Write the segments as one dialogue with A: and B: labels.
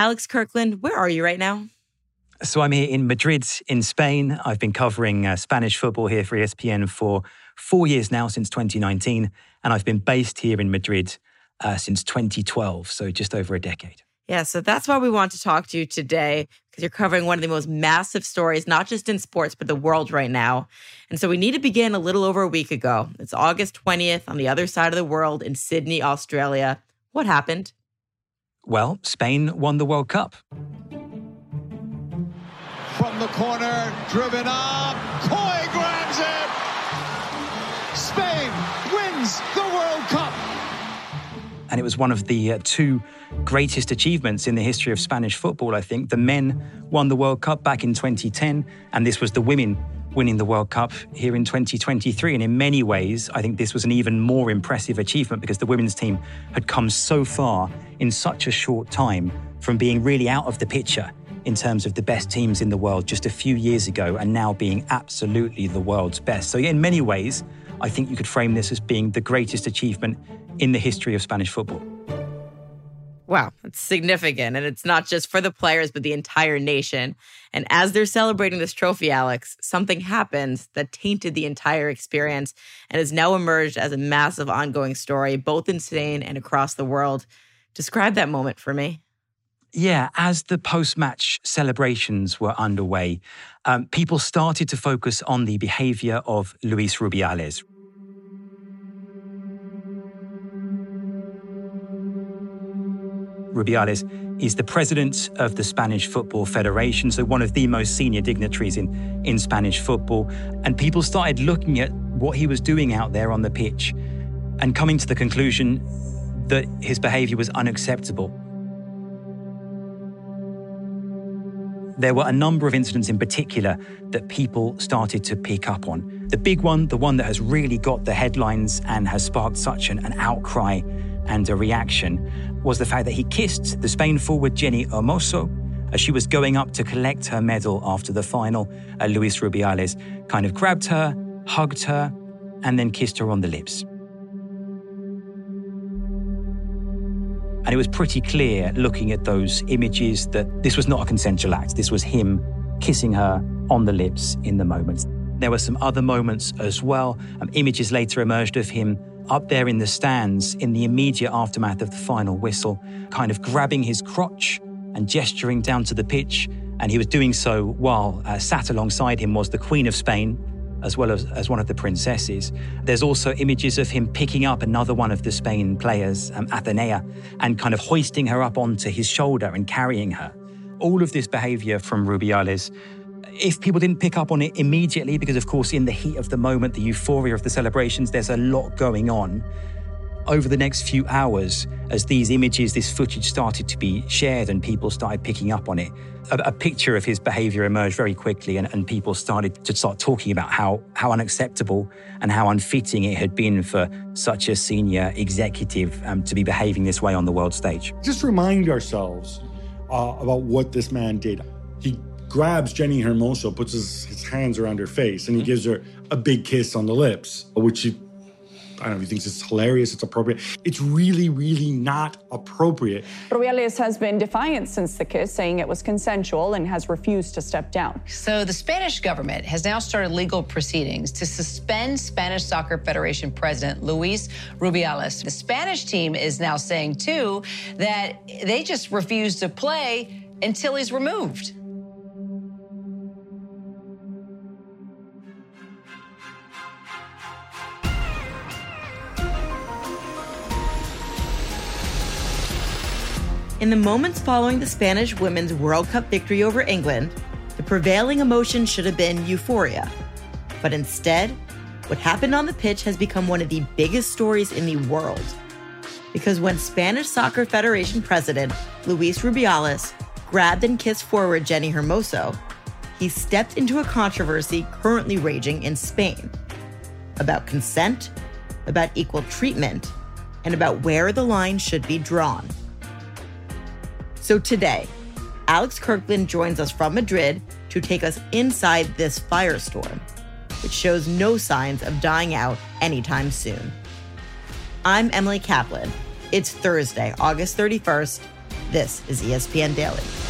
A: Alex Kirkland, where are you right now?
B: So I'm here in Madrid, in Spain. I've been covering uh, Spanish football here for ESPN for four years now, since 2019. And I've been based here in Madrid uh, since 2012, so just over a decade.
A: Yeah, so that's why we want to talk to you today, because you're covering one of the most massive stories, not just in sports, but the world right now. And so we need to begin a little over a week ago. It's August 20th on the other side of the world in Sydney, Australia. What happened?
B: Well, Spain won the World Cup.
C: From the corner, driven up, Coll grabs it! Spain wins the World Cup!
B: And it was one of the uh, two greatest achievements in the history of Spanish football, I think. The men won the World Cup back in 2010, and this was the women winning the World Cup here in 2023. And in many ways, I think this was an even more impressive achievement because the women's team had come so far in such a short time from being really out of the picture in terms of the best teams in the world just a few years ago and now being absolutely the world's best. So, in many ways, I think you could frame this as being the greatest achievement in the history of Spanish football.
A: Wow, it's significant. And it's not just for the players, but the entire nation. And as they're celebrating this trophy, Alex, something happened that tainted the entire experience and has now emerged as a massive ongoing story, both in Spain and across the world. Describe that moment for me.
B: Yeah, as the post match celebrations were underway, um, people started to focus on the behavior of Luis Rubiales. Rubiales is the president of the Spanish Football Federation, so one of the most senior dignitaries in, in Spanish football. And people started looking at what he was doing out there on the pitch and coming to the conclusion that his behavior was unacceptable. There were a number of incidents in particular that people started to pick up on. The big one, the one that has really got the headlines and has sparked such an, an outcry and a reaction, was the fact that he kissed the Spain forward Jenni Hermoso as she was going up to collect her medal after the final. Uh, Luis Rubiales kind of grabbed her, hugged her, and then kissed her on the lips. And it was pretty clear looking at those images that this was not a consensual act. This was him kissing her on the lips in the moment. There were some other moments as well. Um, images later emerged of him up there in the stands in the immediate aftermath of the final whistle, kind of grabbing his crotch and gesturing down to the pitch. And he was doing so while uh, sat alongside him was the Queen of Spain, as well as, as one of the princesses. There's also images of him picking up another one of the Spain players, um, Athenea, and kind of hoisting her up onto his shoulder and carrying her. All of this behavior from Rubiales if people didn't pick up on it immediately, because of course, in the heat of the moment, the euphoria of the celebrations, there's a lot going on. Over the next few hours, as these images, this footage started to be shared and people started picking up on it, a, a picture of his behavior emerged very quickly, and, and, people started to start talking about how, how unacceptable and how unfitting it had been for such a senior executive um, to be behaving this way on the world stage.
D: Just remind ourselves uh, about what this man did. He grabs Jenni Hermoso, puts his, his hands around her face, and he mm-hmm. gives her a big kiss on the lips, which he, I don't know, he thinks it's hilarious, it's appropriate. It's really, really not appropriate.
E: Rubiales has been defiant since the kiss, saying it was consensual and has refused to step down.
F: So the Spanish government has now started legal proceedings to suspend Spanish Soccer Federation President Luis Rubiales. The Spanish team is now saying, too, that they just refuse to play until he's removed.
A: In the moments following the Spanish women's World Cup victory over England, the prevailing emotion should have been euphoria. But instead, what happened on the pitch has become one of the biggest stories in the world. Because when Spanish Soccer Federation president Luis Rubiales grabbed and kissed forward Jenni Hermoso, he stepped into a controversy currently raging in Spain about consent, about equal treatment, and about where the line should be drawn. So today, Alex Kirkland joins us from Madrid to take us inside this firestorm, which shows no signs of dying out anytime soon. I'm Emily Kaplan. It's Thursday, August 31st, This is ESPN Daily.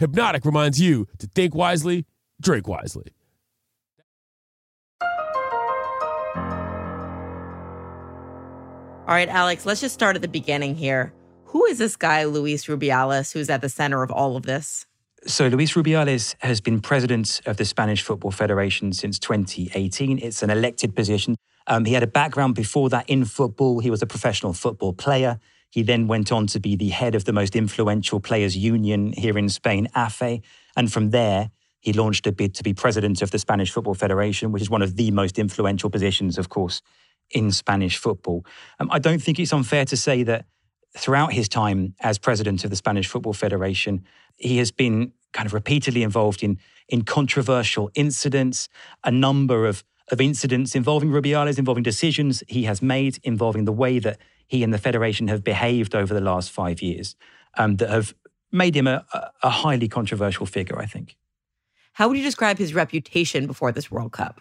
G: Hypnotic reminds you to think wisely, drink wisely.
A: All right, Alex, let's just start at the beginning here. Who is this guy, Luis Rubiales, who's at the center of all of this?
B: So, Luis Rubiales has been president of the Spanish Football Federation since 2018. It's an elected position. Um, he had a background before that in football. He was a professional football player. He then went on to be the head of the most influential players' union here in Spain, AFE. And from there, he launched a bid to be president of the Spanish Football Federation, which is one of the most influential positions, of course, in Spanish football. Um, I don't think it's unfair to say that throughout his time as president of the Spanish Football Federation, he has been kind of repeatedly involved in, in controversial incidents, a number of, of incidents involving Rubiales, involving decisions he has made, involving the way that he and the Federation have behaved over the last five years um, that have made him a, a highly controversial figure, I think.
A: How would you describe his reputation before this World Cup?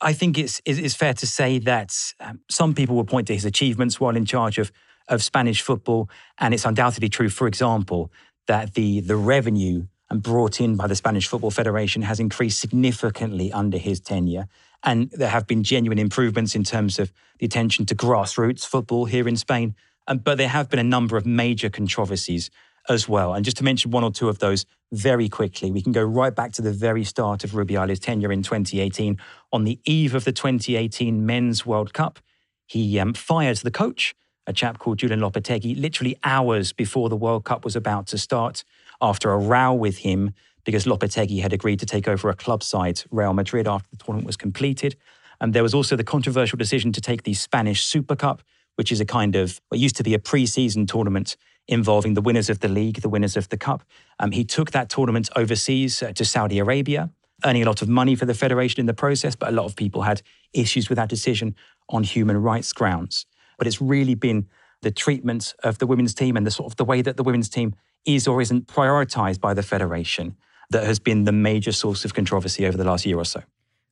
B: I think it's, it's fair to say that um, some people will point to his achievements while in charge of, of Spanish football. And it's undoubtedly true, for example, that the, the revenue brought in by the Spanish Football Federation has increased significantly under his tenure. And there have been genuine improvements in terms of the attention to grassroots football here in Spain. Um, but there have been a number of major controversies as well. And just to mention one or two of those very quickly, we can go right back to the very start of Rubiales' tenure in 2018. On the eve of the 2018 Men's World Cup, he um, fired the coach, a chap called Julian Lopetegui, literally hours before the World Cup was about to start after a row with him because Lopetegui had agreed to take over a club side, Real Madrid, after the tournament was completed. And there was also the controversial decision to take the Spanish Super Cup, which is a kind of what used to be a pre-season tournament involving the winners of the league, the winners of the cup. Um, he took that tournament overseas uh, to Saudi Arabia, earning a lot of money for the federation in the process, but a lot of people had issues with that decision on human rights grounds. But it's really been the treatment of the women's team and the sort of the way that the women's team is or isn't prioritized by the federation that has been the major source of controversy over the last year or so.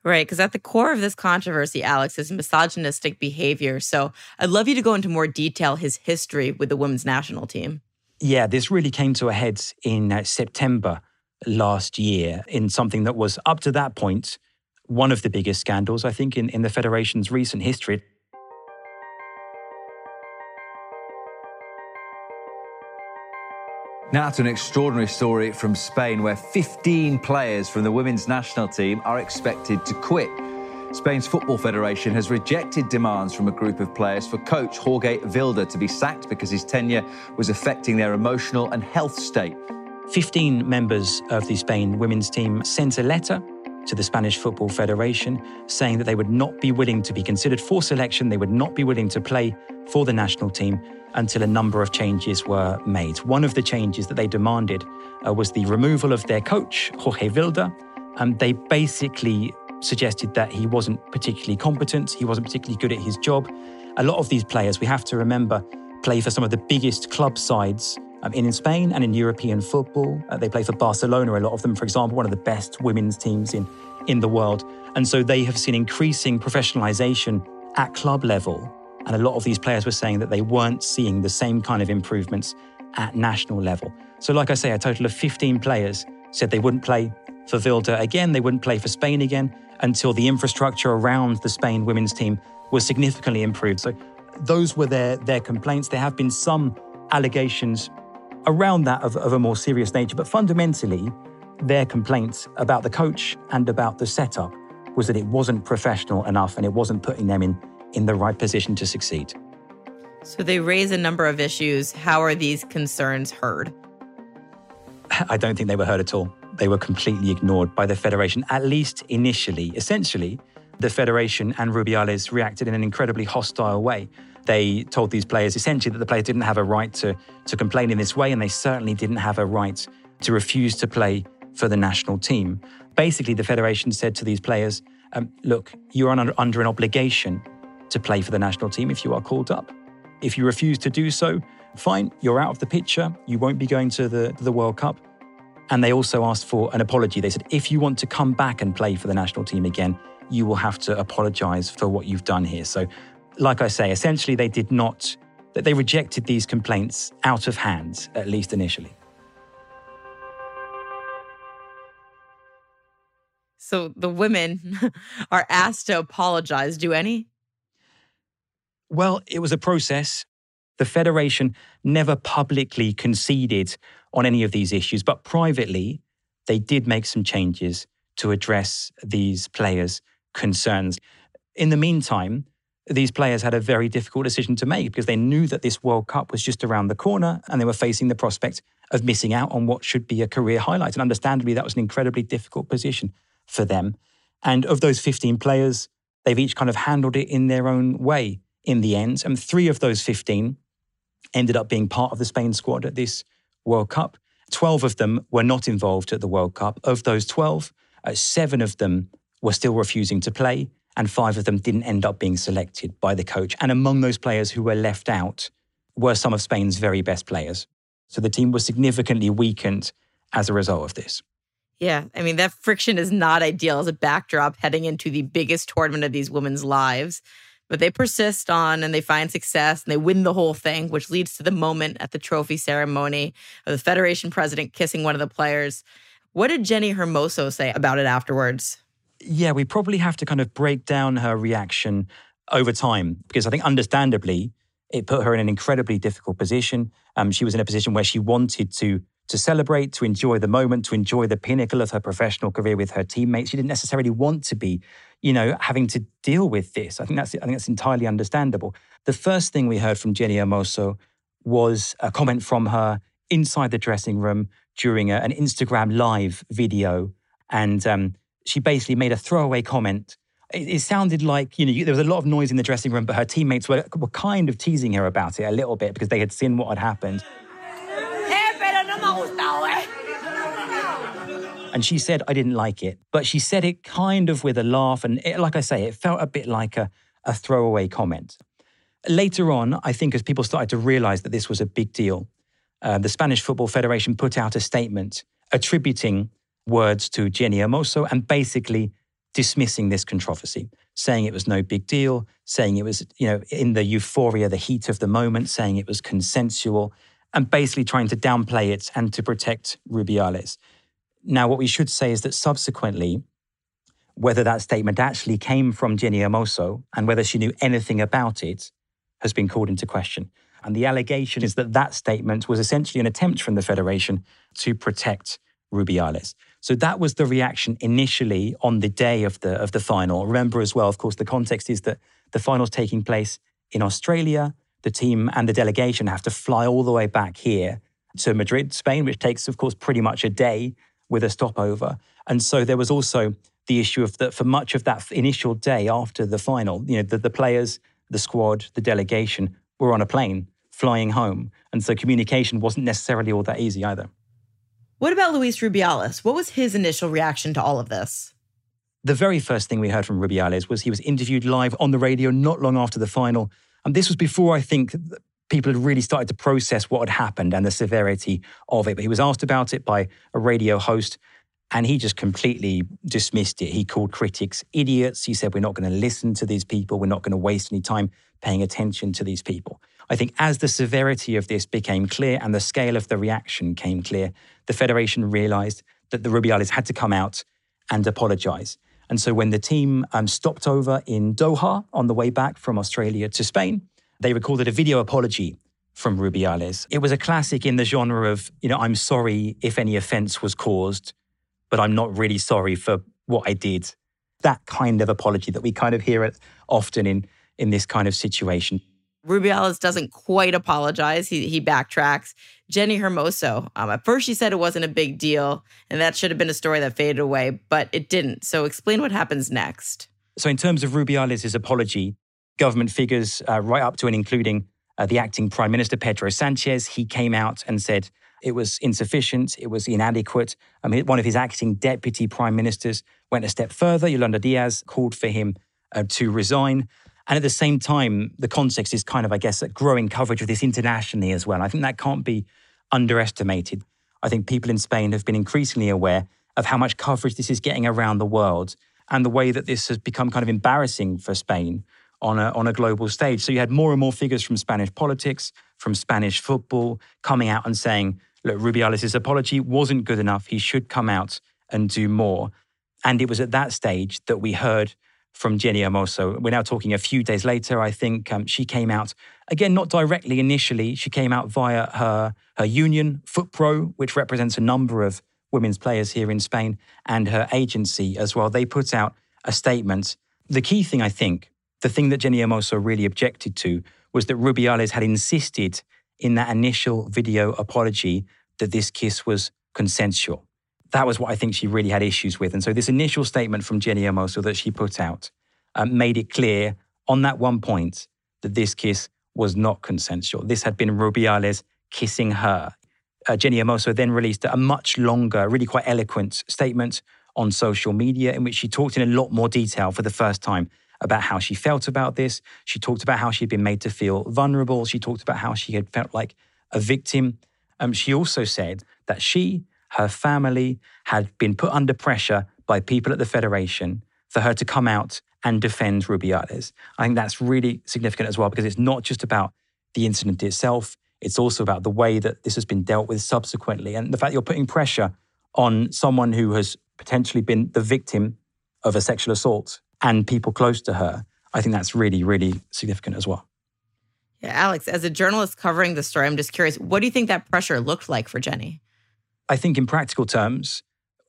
A: Right, because at the core of this controversy, Alex, is misogynistic behavior. So I'd love you to go into more detail his history with the women's national team.
B: Yeah, this really came to a head in uh, September last year in something that was up to that point one of the biggest scandals, I think, in, in the Federation's recent history.
H: Now to an extraordinary story from Spain where 15 players from the women's national team are expected to quit. Spain's Football Federation has rejected demands from a group of players for coach Jorge Vilda to be sacked because his tenure was affecting their emotional and health state.
B: 15 members of the Spain women's team sent a letter to the Spanish Football Federation saying that they would not be willing to be considered for selection, they would not be willing to play for the national team until a number of changes were made. One of the changes that they demanded uh, was the removal of their coach, Jorge Vilda. And they basically suggested that he wasn't particularly competent, he wasn't particularly good at his job. A lot of these players, we have to remember, play for some of the biggest club sides um, in Spain and in European football. Uh, they play for Barcelona, a lot of them, for example, one of the best women's teams in, in the world. And so they have seen increasing professionalization at club level and a lot of these players were saying that they weren't seeing the same kind of improvements at national level. So, like I say, a total of 15 players said they wouldn't play for Vilda again, they wouldn't play for Spain again until the infrastructure around the Spain women's team was significantly improved. So, those were their, their complaints. There have been some allegations around that of, of a more serious nature, but fundamentally, their complaints about the coach and about the setup was that it wasn't professional enough and it wasn't putting them in in the right position to succeed.
A: So they raise a number of issues. How are these concerns heard?
B: I don't think they were heard at all. they were completely ignored by the Federation, at least initially. Essentially, the Federation and Rubiales reacted in an incredibly hostile way. They told these players essentially that the players didn't have a right to, to complain in this way, and they certainly didn't have a right to refuse to play for the national team. Basically, the Federation said to these players, um, look, you're under, under an obligation to play for the national team if you are called up. If you refuse to do so, fine, you're out of the picture. You won't be going to the, the World Cup. And they also asked for an apology. They said, if you want to come back and play for the national team again, you will have to apologize for what you've done here. So, like I say, essentially, they did not, that they rejected these complaints out of hand, at least initially.
A: So the women are asked to apologize. Do any?
B: Well, it was a process. The Federation never publicly conceded on any of these issues, but privately, they did make some changes to address these players' concerns. In the meantime, these players had a very difficult decision to make because they knew that this World Cup was just around the corner and they were facing the prospect of missing out on what should be a career highlight. And understandably, that was an incredibly difficult position for them. And of those 15 players, they've each kind of handled it in their own way in the end. And three of those 15 ended up being part of the Spain squad at this World Cup. 12 of them were not involved at the World Cup. Of those 12, uh, seven of them were still refusing to play, and five of them didn't end up being selected by the coach. And among those players who were left out were some of Spain's very best players. So the team was significantly weakened as a result of this.
A: Yeah, I mean, that friction is not ideal as a backdrop heading into the biggest tournament of these women's lives. But they persist on and they find success and they win the whole thing, which leads to the moment at the trophy ceremony of the Federation president kissing one of the players. What did Jenni Hermoso say about it afterwards?
B: Yeah, we probably have to kind of break down her reaction over time because I think, understandably, it put her in an incredibly difficult position. Um, she was in a position where she wanted to to celebrate, to enjoy the moment, to enjoy the pinnacle of her professional career with her teammates. She didn't necessarily want to be, you know, having to deal with this. I think that's I think that's entirely understandable. The first thing we heard from Jenni Hermoso was a comment from her inside the dressing room during a, an Instagram live video, and um, she basically made a throwaway comment. It, it sounded like you know there was a lot of noise in the dressing room, but her teammates were were kind of teasing her about it a little bit because they had seen what had happened. And she said, I didn't like it. But she said it kind of with a laugh. And it, like I say, it felt a bit like a, a throwaway comment. Later on, I think as people started to realize that this was a big deal, uh, the Spanish Football Federation put out a statement attributing words to Jenni Hermoso and basically dismissing this controversy, saying it was no big deal, saying it was, you know, in the euphoria, the heat of the moment, saying it was consensual, and basically trying to downplay it and to protect Rubiales. Now, what we should say is that subsequently, whether that statement actually came from Jenni Hermoso and whether she knew anything about it has been called into question. And the allegation is that that statement was essentially an attempt from the Federation to protect Rubiales. So that was the reaction initially on the day of the, of the final. Remember as well, of course, the context is that the final's taking place in Australia. The team and the delegation have to fly all the way back here to Madrid, Spain, which takes, of course, pretty much a day with a stopover. And so there was also the issue of that for much of that initial day after the final, you know, the, the players, the squad, the delegation were on a plane flying home. And so communication wasn't necessarily all that easy either.
A: What about Luis Rubiales? What was his initial reaction to all of this?
B: The very first thing we heard from Rubiales was he was interviewed live on the radio not long after the final. And this was before I think people had really started to process what had happened and the severity of it. But he was asked about it by a radio host and he just completely dismissed it. He called critics idiots. He said, We're not going to listen to these people. We're not going to waste any time paying attention to these people. I think as the severity of this became clear and the scale of the reaction came clear, the Federation realized that the Rubiales had to come out and apologize. And so when the team um, stopped over in Doha on the way back from Australia to Spain, they recorded a video apology from Rubiales. It was a classic in the genre of, you know, I'm sorry if any offense was caused, but I'm not really sorry for what I did. That kind of apology that we kind of hear it often in, in this kind of situation.
A: Rubiales doesn't quite apologize. He, he backtracks. Jenni Hermoso, um, at first she said it wasn't a big deal and that should have been a story that faded away, but it didn't. So explain what happens next.
B: So, in terms of Rubiales' apology, government figures uh, right up to and including uh, the acting Prime Minister Pedro Sanchez, he came out and said it was insufficient, it was inadequate. I mean, one of his acting deputy prime ministers went a step further. Yolanda Diaz called for him uh, to resign. And at the same time, the context is kind of, I guess, a growing coverage of this internationally as well. I think that can't be underestimated. I think people in Spain have been increasingly aware of how much coverage this is getting around the world and the way that this has become kind of embarrassing for Spain on a, on a global stage. So you had more and more figures from Spanish politics, from Spanish football, coming out and saying, look, Rubiales' apology wasn't good enough. He should come out and do more. And it was at that stage that we heard from Jenni Hermoso. We're now talking a few days later. I think um, she came out again, not directly initially. She came out via her her union, FutPro, which represents a number of women's players here in Spain, and her agency as well. They put out a statement. The key thing, I think, the thing that Jenni Hermoso really objected to was that Rubiales had insisted in that initial video apology that this kiss was consensual. That was what I think she really had issues with. And so this initial statement from Jenni Hermoso that she put out um, made it clear on that one point that this kiss was not consensual. This had been Rubiales kissing her. Uh, Jenni Hermoso then released a much longer, really quite eloquent statement on social media in which she talked in a lot more detail for the first time about how she felt about this. She talked about how she'd been made to feel vulnerable. She talked about how she had felt like a victim. Um, she also said that she her family had been put under pressure by people at the Federation for her to come out and defend Rubiales. I think that's really significant as well because it's not just about the incident itself, it's also about the way that this has been dealt with subsequently and the fact you're putting pressure on someone who has potentially been the victim of a sexual assault and people close to her. I think that's really, really significant as well.
A: Yeah, Alex, as a journalist covering the story, I'm just curious, what do you think that pressure looked like for Jenni?
B: I think in practical terms,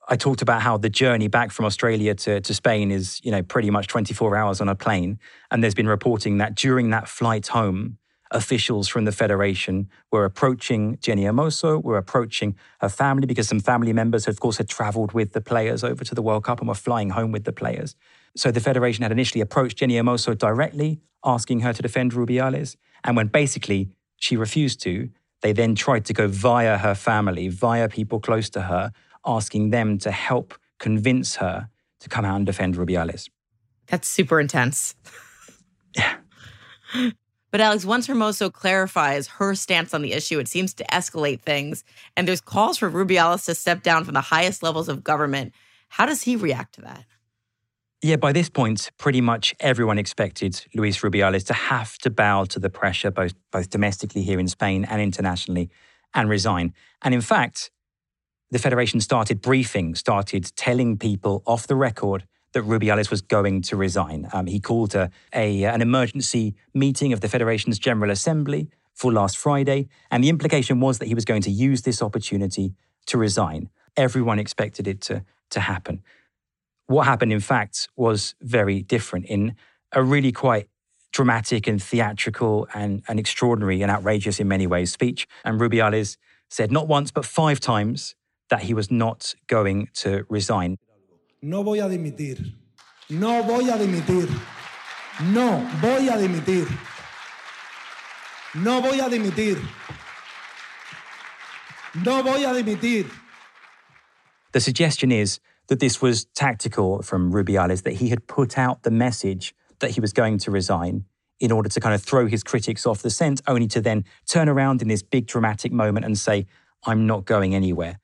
B: I talked about how the journey back from Australia to, to Spain is, you know, pretty much 24 hours on a plane. And there's been reporting that during that flight home, officials from the Federation were approaching Jenni Hermoso, were approaching her family because some family members, of course, had traveled with the players over to the World Cup and were flying home with the players. So the Federation had initially approached Jenni Hermoso directly, asking her to defend Rubiales. And when basically she refused to, they then tried to go via her family, via people close to her, asking them to help convince her to come out and defend Rubiales.
A: That's super intense.
B: Yeah.
A: But Alex, once Hermoso clarifies her stance on the issue, it seems to escalate things. And there's calls for Rubiales to step down from the highest levels of government. How does he react to that?
B: Yeah, by this point, pretty much everyone expected Luis Rubiales to have to bow to the pressure, both, both domestically here in Spain and internationally, and resign. And in fact, the Federation started briefing, started telling people off the record that Rubiales was going to resign. Um, he called a, a, an emergency meeting of the Federation's General Assembly for last Friday, and the implication was that he was going to use this opportunity to resign. Everyone expected it to, to happen. What happened, in fact, was very different in a really quite dramatic and theatrical and, and extraordinary and outrageous in many ways speech. And Rubiales said not once, but five times that he was not going to resign.
I: No voy a dimitir. No voy a dimitir. No voy a dimitir. No voy a dimitir. No voy a dimitir.
B: The suggestion is that this was tactical from Rubiales, that he had put out the message that he was going to resign in order to kind of throw his critics off the scent, only to then turn around in this big dramatic moment and say, I'm not going anywhere.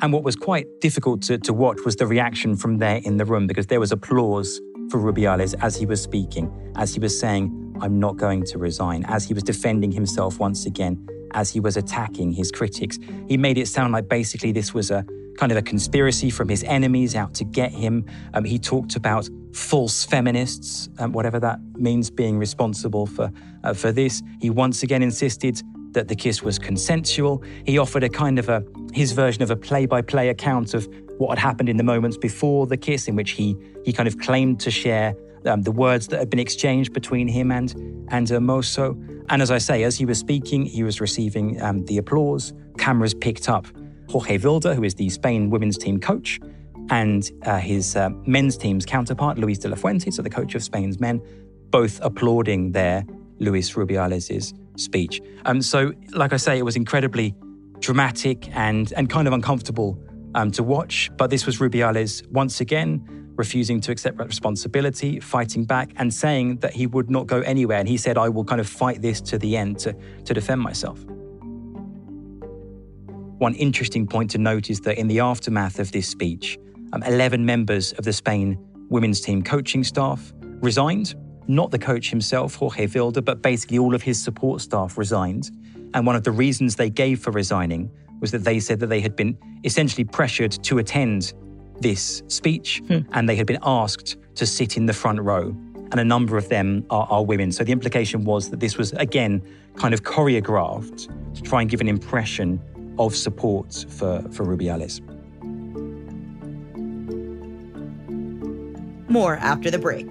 B: And what was quite difficult to, to watch was the reaction from there in the room because there was applause for Rubiales as he was speaking, as he was saying, I'm not going to resign, as he was defending himself once again as he was attacking his critics. He made it sound like basically this was a kind of a conspiracy from his enemies out to get him. Um, he talked about false feminists, um, whatever that means, being responsible for uh, for this. He once again insisted that the kiss was consensual. He offered a kind of a his version of a play-by-play account of what had happened in the moments before the kiss, in which he he kind of claimed to share um, the words that had been exchanged between him and and Hermoso. And as I say, as he was speaking, he was receiving um, the applause. Cameras picked up Jorge Vilda, who is the Spain women's team coach, and uh, his uh, men's team's counterpart, Luis de la Fuente, so the coach of Spain's men, both applauding their Luis Rubiales' speech. Um, so, like I say, it was incredibly dramatic and, and kind of uncomfortable um, to watch. But this was Rubiales once again refusing to accept responsibility, fighting back, and saying that he would not go anywhere. And he said, I will kind of fight this to the end to, to defend myself. One interesting point to note is that in the aftermath of this speech, um, 11 members of the Spain women's team coaching staff resigned. Not the coach himself, Jorge Vilda, but basically all of his support staff resigned. And one of the reasons they gave for resigning was that they said that they had been essentially pressured to attend this speech hmm. and they had been asked to sit in the front row. And a number of them are, are, women. So the implication was that this was, again, kind of choreographed to try and give an impression of support for, for Rubiales.
A: More after the break.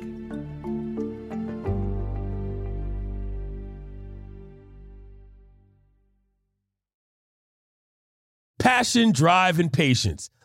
G: Passion, drive, and patience.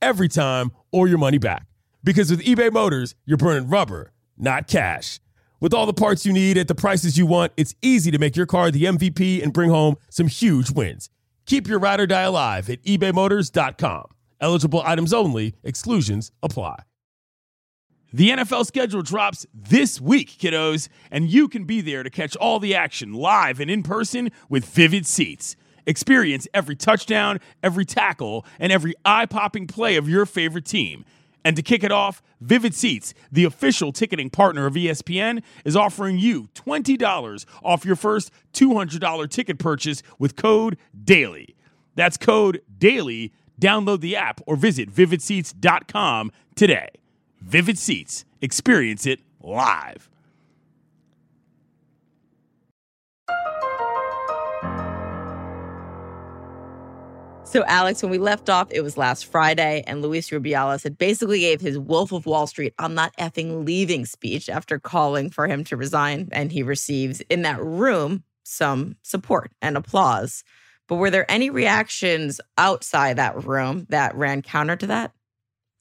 G: every time or your money back. Because with eBay Motors, you're burning rubber, not cash. With all the parts you need at the prices you want, it's easy to make your car the MVP and bring home some huge wins. Keep your ride or die alive at ebaymotors.com. Eligible items only, exclusions apply. The NFL schedule drops this week, kiddos, and you can be there to catch all the action live and in person with Vivid Seats. Experience every touchdown, every tackle, and every eye popping play of your favorite team. And to kick it off, Vivid Seats, the official ticketing partner of ESPN, is offering you $20 off your first $200 ticket purchase with code DAILY. That's code DAILY. Download the app or visit vividseats.com today. Vivid Seats. Experience it live.
A: So, Alex, when we left off, it was last Friday, and Luis Rubiales had basically gave his Wolf of Wall Street, I'm not effing leaving speech after calling for him to resign. And he receives in that room some support and applause. But were there any reactions outside that room that ran counter to that?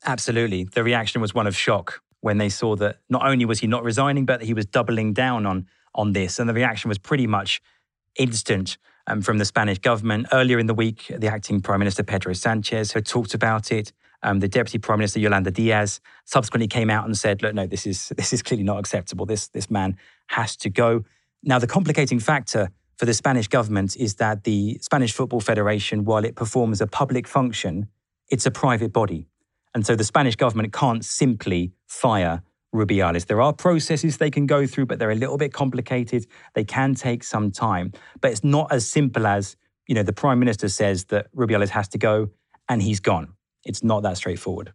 B: Absolutely. The reaction was one of shock when they saw that not only was he not resigning, but he was doubling down on, on this. And the reaction was pretty much instant um, from the Spanish government. Earlier in the week, the acting Prime Minister Pedro Sanchez had talked about it. Um, the Deputy Prime Minister Yolanda Diaz subsequently came out and said, "Look, no, this is this is clearly not acceptable. This this man has to go." Now, the complicating factor for the Spanish government is that the Spanish Football Federation, while it performs a public function, it's a private body. And so the Spanish government can't simply fire Rubiales. There are processes they can go through, but they're a little bit complicated. They can take some time. But it's not as simple as, you know, the prime minister says that Rubiales has to go and he's gone. It's not that straightforward.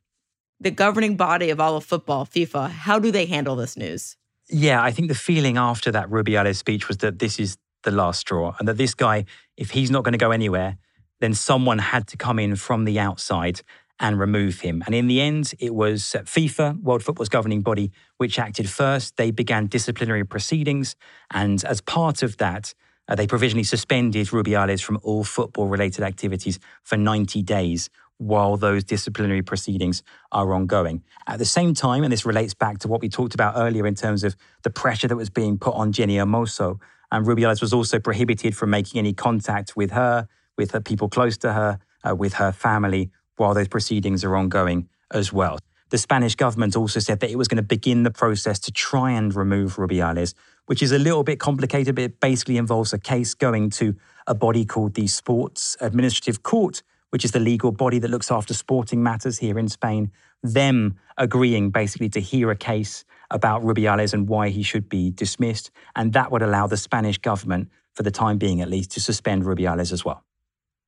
A: The governing body of all of football, FIFA, how do they handle this news?
B: Yeah, I think the feeling after that Rubiales speech was that this is the last straw and that this guy, if he's not going to go anywhere, then someone had to come in from the outside and remove him. And in the end, it was FIFA, World Football's governing body, which acted first. They began disciplinary proceedings. And as part of that, uh, they provisionally suspended Rubiales from all football related activities for 90 days while those disciplinary proceedings are ongoing. At the same time, and this relates back to what we talked about earlier in terms of the pressure that was being put on Jenni Hermoso, and Rubiales was also prohibited from making any contact with her, with her people close to her, uh, with her family, while those proceedings are ongoing as well. The Spanish government also said that it was going to begin the process to try and remove Rubiales which is a little bit complicated, but it basically involves a case going to a body called the Sports Administrative Court, which is the legal body that looks after sporting matters here in Spain, them agreeing basically to hear a case about Rubiales and why he should be dismissed. And that would allow the Spanish government, for the time being at least, to suspend Rubiales as well.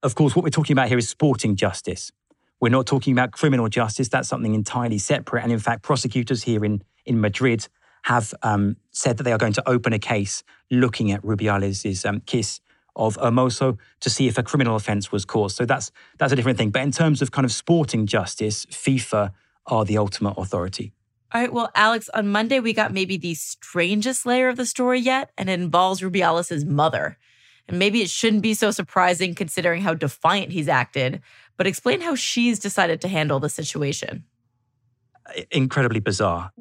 B: Of course, what we're talking about here is sporting justice. We're not talking about criminal justice. That's something entirely separate. And in fact, prosecutors here in, in Madrid have um, said that they are going to open a case looking at Rubiales' um, kiss of Hermoso to see if a criminal offence was caused. So that's that's a different thing. But in terms of kind of sporting justice, FIFA are the ultimate authority.
A: All right, well, Alex, on Monday we got maybe the strangest layer of the story yet, and it involves Rubiales' mother. And maybe it shouldn't be so surprising considering how defiant he's acted, but explain how she's decided to handle the situation.
B: Incredibly bizarre.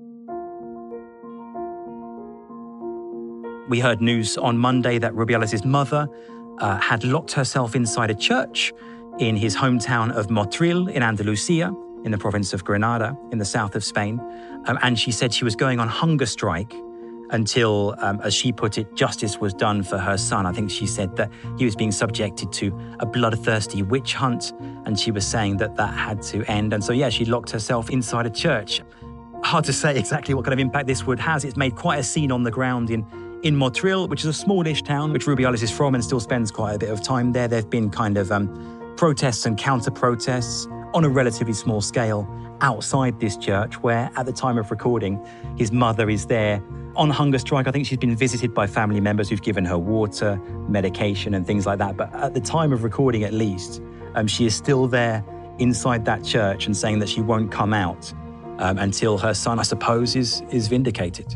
B: We heard news on Monday that Rubiales' mother uh, had locked herself inside a church in his hometown of Motril in Andalusia, in the province of Granada, in the south of Spain. Um, and she said she was going on hunger strike until, um, as she put it, justice was done for her son. I think she said that he was being subjected to a bloodthirsty witch hunt, and she was saying that that had to end. And so, yeah, she locked herself inside a church. Hard to say exactly what kind of impact this would have. It's made quite a scene on the ground in in Motril, which is a smallish town, which Rubiales is from and still spends quite a bit of time there. There've been kind of um, protests and counter protests on a relatively small scale outside this church, where at the time of recording, his mother is there on hunger strike. I think she's been visited by family members who've given her water, medication, and things like that. But at the time of recording, at least, um, she is still there inside that church and saying that she won't come out um, until her son, I suppose, is, is vindicated.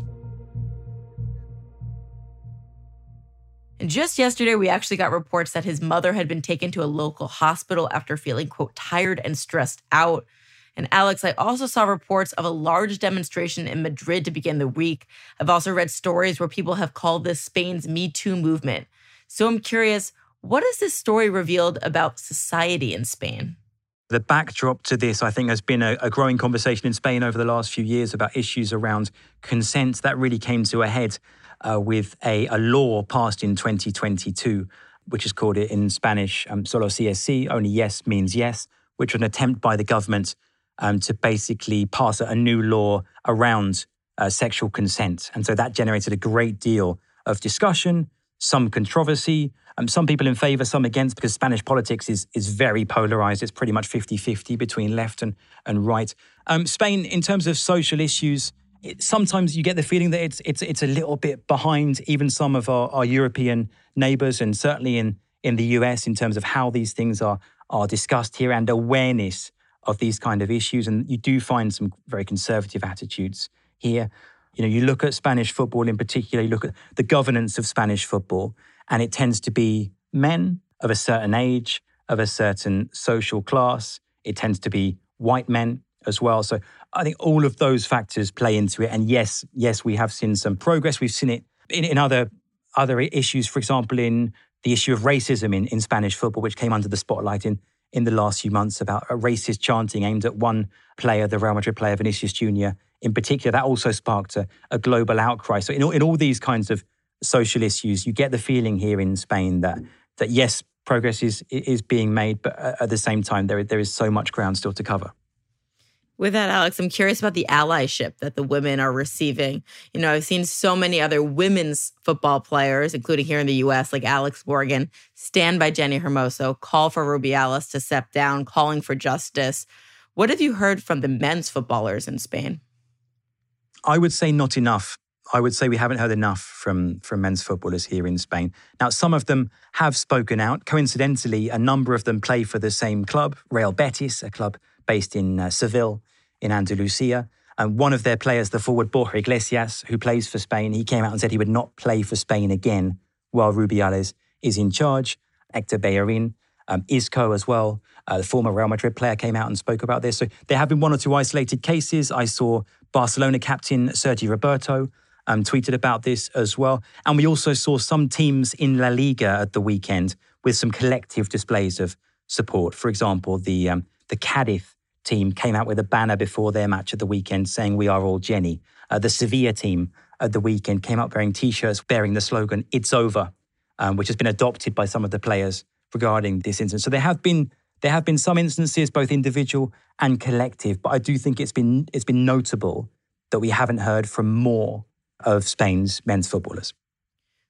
A: And just yesterday, we actually got reports that his mother had been taken to a local hospital after feeling, quote, tired and stressed out. And Alex, I also saw reports of a large demonstration in Madrid to begin the week. I've also read stories where people have called this Spain's Me Too movement. So I'm curious, what has this story revealed about society in Spain?
B: The backdrop to this, I think, has been a, a, growing conversation in Spain over the last few years about issues around consent. That really came to a head uh, with a, a, law passed in 2022, which is called in Spanish um, solo si, only yes means yes, which was an attempt by the government um, to basically pass a new law around uh, sexual consent. And so that generated a great deal of discussion, some controversy, um, some people in favor, some against, because Spanish politics is, is very polarized. It's pretty much 50 50 between left and, and right. Um, Spain, in terms of social issues, sometimes you get the feeling that it's it's it's a little bit behind even some of our, our European neighbours, and certainly in in the US in terms of how these things are are discussed here and awareness of these kind of issues. And you do find some very conservative attitudes here. You know, you look at Spanish football in particular. You look at the governance of Spanish football, and it tends to be men of a certain age, of a certain social class. It tends to be white men as well. So I think all of those factors play into it. And yes, yes, we have seen some progress. We've seen it in, in other other issues, for example, in the issue of racism in, in Spanish football, which came under the spotlight in, in the last few months about a racist chanting aimed at one player, the Real Madrid player Vinicius Jr. in particular. That also sparked a, a global outcry. So in all, in all these kinds of social issues, you get the feeling here in Spain that that yes, progress is is being made, but at the same time, there there is so much ground still to cover.
A: With that, Alex, I'm curious about the allyship that the women are receiving. You know, I've seen so many other women's football players, including here in the US, like Alex Morgan, stand by Jenni Hermoso, call for Rubiales to step down, calling for justice. What have you heard from the men's footballers in Spain?
B: I would say not enough. I would say we haven't heard enough from, from men's footballers here in Spain. Now, some of them have spoken out. Coincidentally, a number of them play for the same club, Real Betis, a club based in uh, Seville in Andalusia. And one of their players, the forward Borja Iglesias, who plays for Spain, he came out and said he would not play for Spain again while Rubiales is in charge. Hector Bellerin, um, Isco as well, uh, the former Real Madrid player, came out and spoke about this. So there have been one or two isolated cases. I saw Barcelona captain Sergi Roberto um, tweeted about this as well. And we also saw some teams in La Liga at the weekend with some collective displays of support. For example, the um, the Cadiz team came out with a banner before their match at the weekend saying, We are all Jenny. Uh, the Sevilla team at the weekend came out wearing t shirts bearing the slogan, It's Over, um, which has been adopted by some of the players regarding this incident. So there have been. There have been some instances, both individual and collective, but I do think it's been it's been notable that we haven't heard from more of Spain's men's footballers.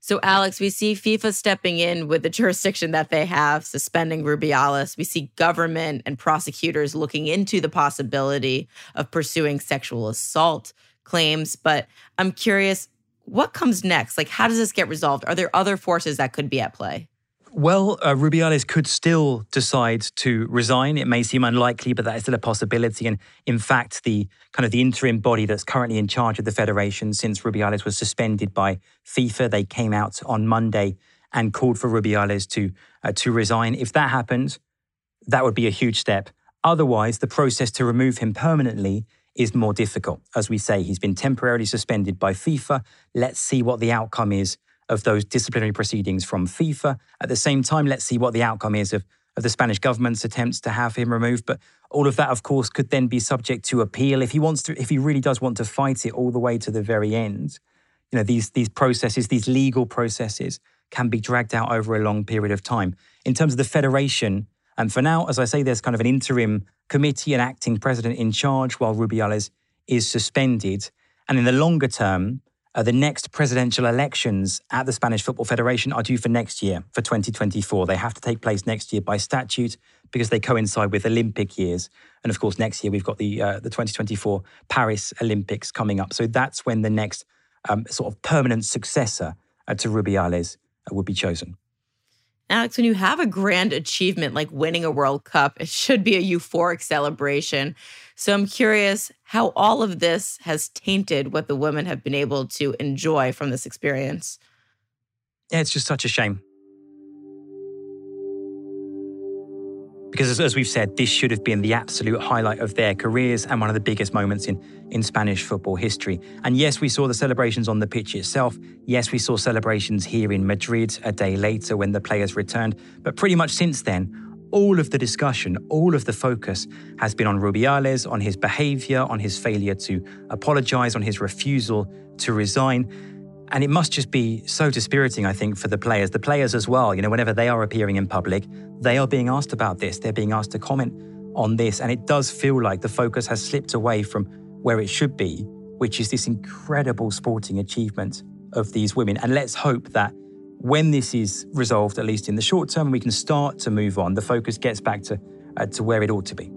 A: So, Alex, we see FIFA stepping in with the jurisdiction that they have, suspending Rubiales. We see government and prosecutors looking into the possibility of pursuing sexual assault claims. But I'm curious, what comes next? Like, how does this get resolved? Are there other forces that could be at play?
B: Well, uh, Rubiales could still decide to resign. It may seem unlikely, but that is still a possibility. And in fact, the kind of the interim body that's currently in charge of the federation, since Rubiales was suspended by FIFA, they came out on Monday and called for Rubiales to uh, to resign. If that happened, that would be a huge step. Otherwise, the process to remove him permanently is more difficult. As we say, he's been temporarily suspended by FIFA. Let's see what the outcome is of those disciplinary proceedings from FIFA. At the same time, let's see what the outcome is of, of the Spanish government's attempts to have him removed. But all of that, of course, could then be subject to appeal if he wants to, if he really does want to fight it all the way to the very end. You know, these these processes, these legal processes, can be dragged out over a long period of time. In terms of the federation, and for now, as I say, there's kind of an interim committee and acting president in charge while Rubiales is suspended. And in the longer term, uh, the next presidential elections at the Spanish Football Federation are due for next year, for 2024. They have to take place next year by statute because they coincide with Olympic years. And of course, next year we've got the uh, the 2024 Paris Olympics coming up. So that's when the next um, sort of permanent successor uh, to Rubiales uh, would be chosen.
A: Alex, when you have a grand achievement like winning a World Cup, it should be a euphoric celebration. So I'm curious how all of this has tainted what the women have been able to enjoy from this experience.
B: Yeah, it's just such a shame. Because as, we've said, this should have been the absolute highlight of their careers and one of the biggest moments in, in Spanish football history. And yes, we saw the celebrations on the pitch itself. Yes, we saw celebrations here in Madrid a day later when the players returned. But pretty much since then, all of the discussion, all of the focus has been on Rubiales, on his behavior, on his failure to apologize, on his refusal to resign. And it must just be so dispiriting, I think, for the players. The players as well, you know, whenever they are appearing in public, they are being asked about this. They're being asked to comment on this. And it does feel like the focus has slipped away from where it should be, which is this incredible sporting achievement of these women. And let's hope that when this is resolved, at least in the short term, we can start to move on. The focus gets back to, uh, to where it ought to be.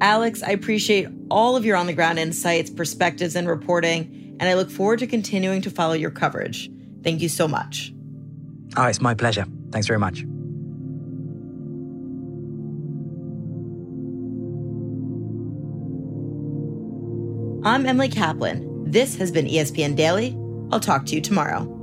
A: Alex, I appreciate all of your on the ground insights, perspectives, and reporting, and I look forward to continuing to follow your coverage. Thank you so much.
B: Oh, it's my pleasure. Thanks very much.
A: I'm Emily Kaplan. This has been ESPN Daily. I'll talk to you tomorrow.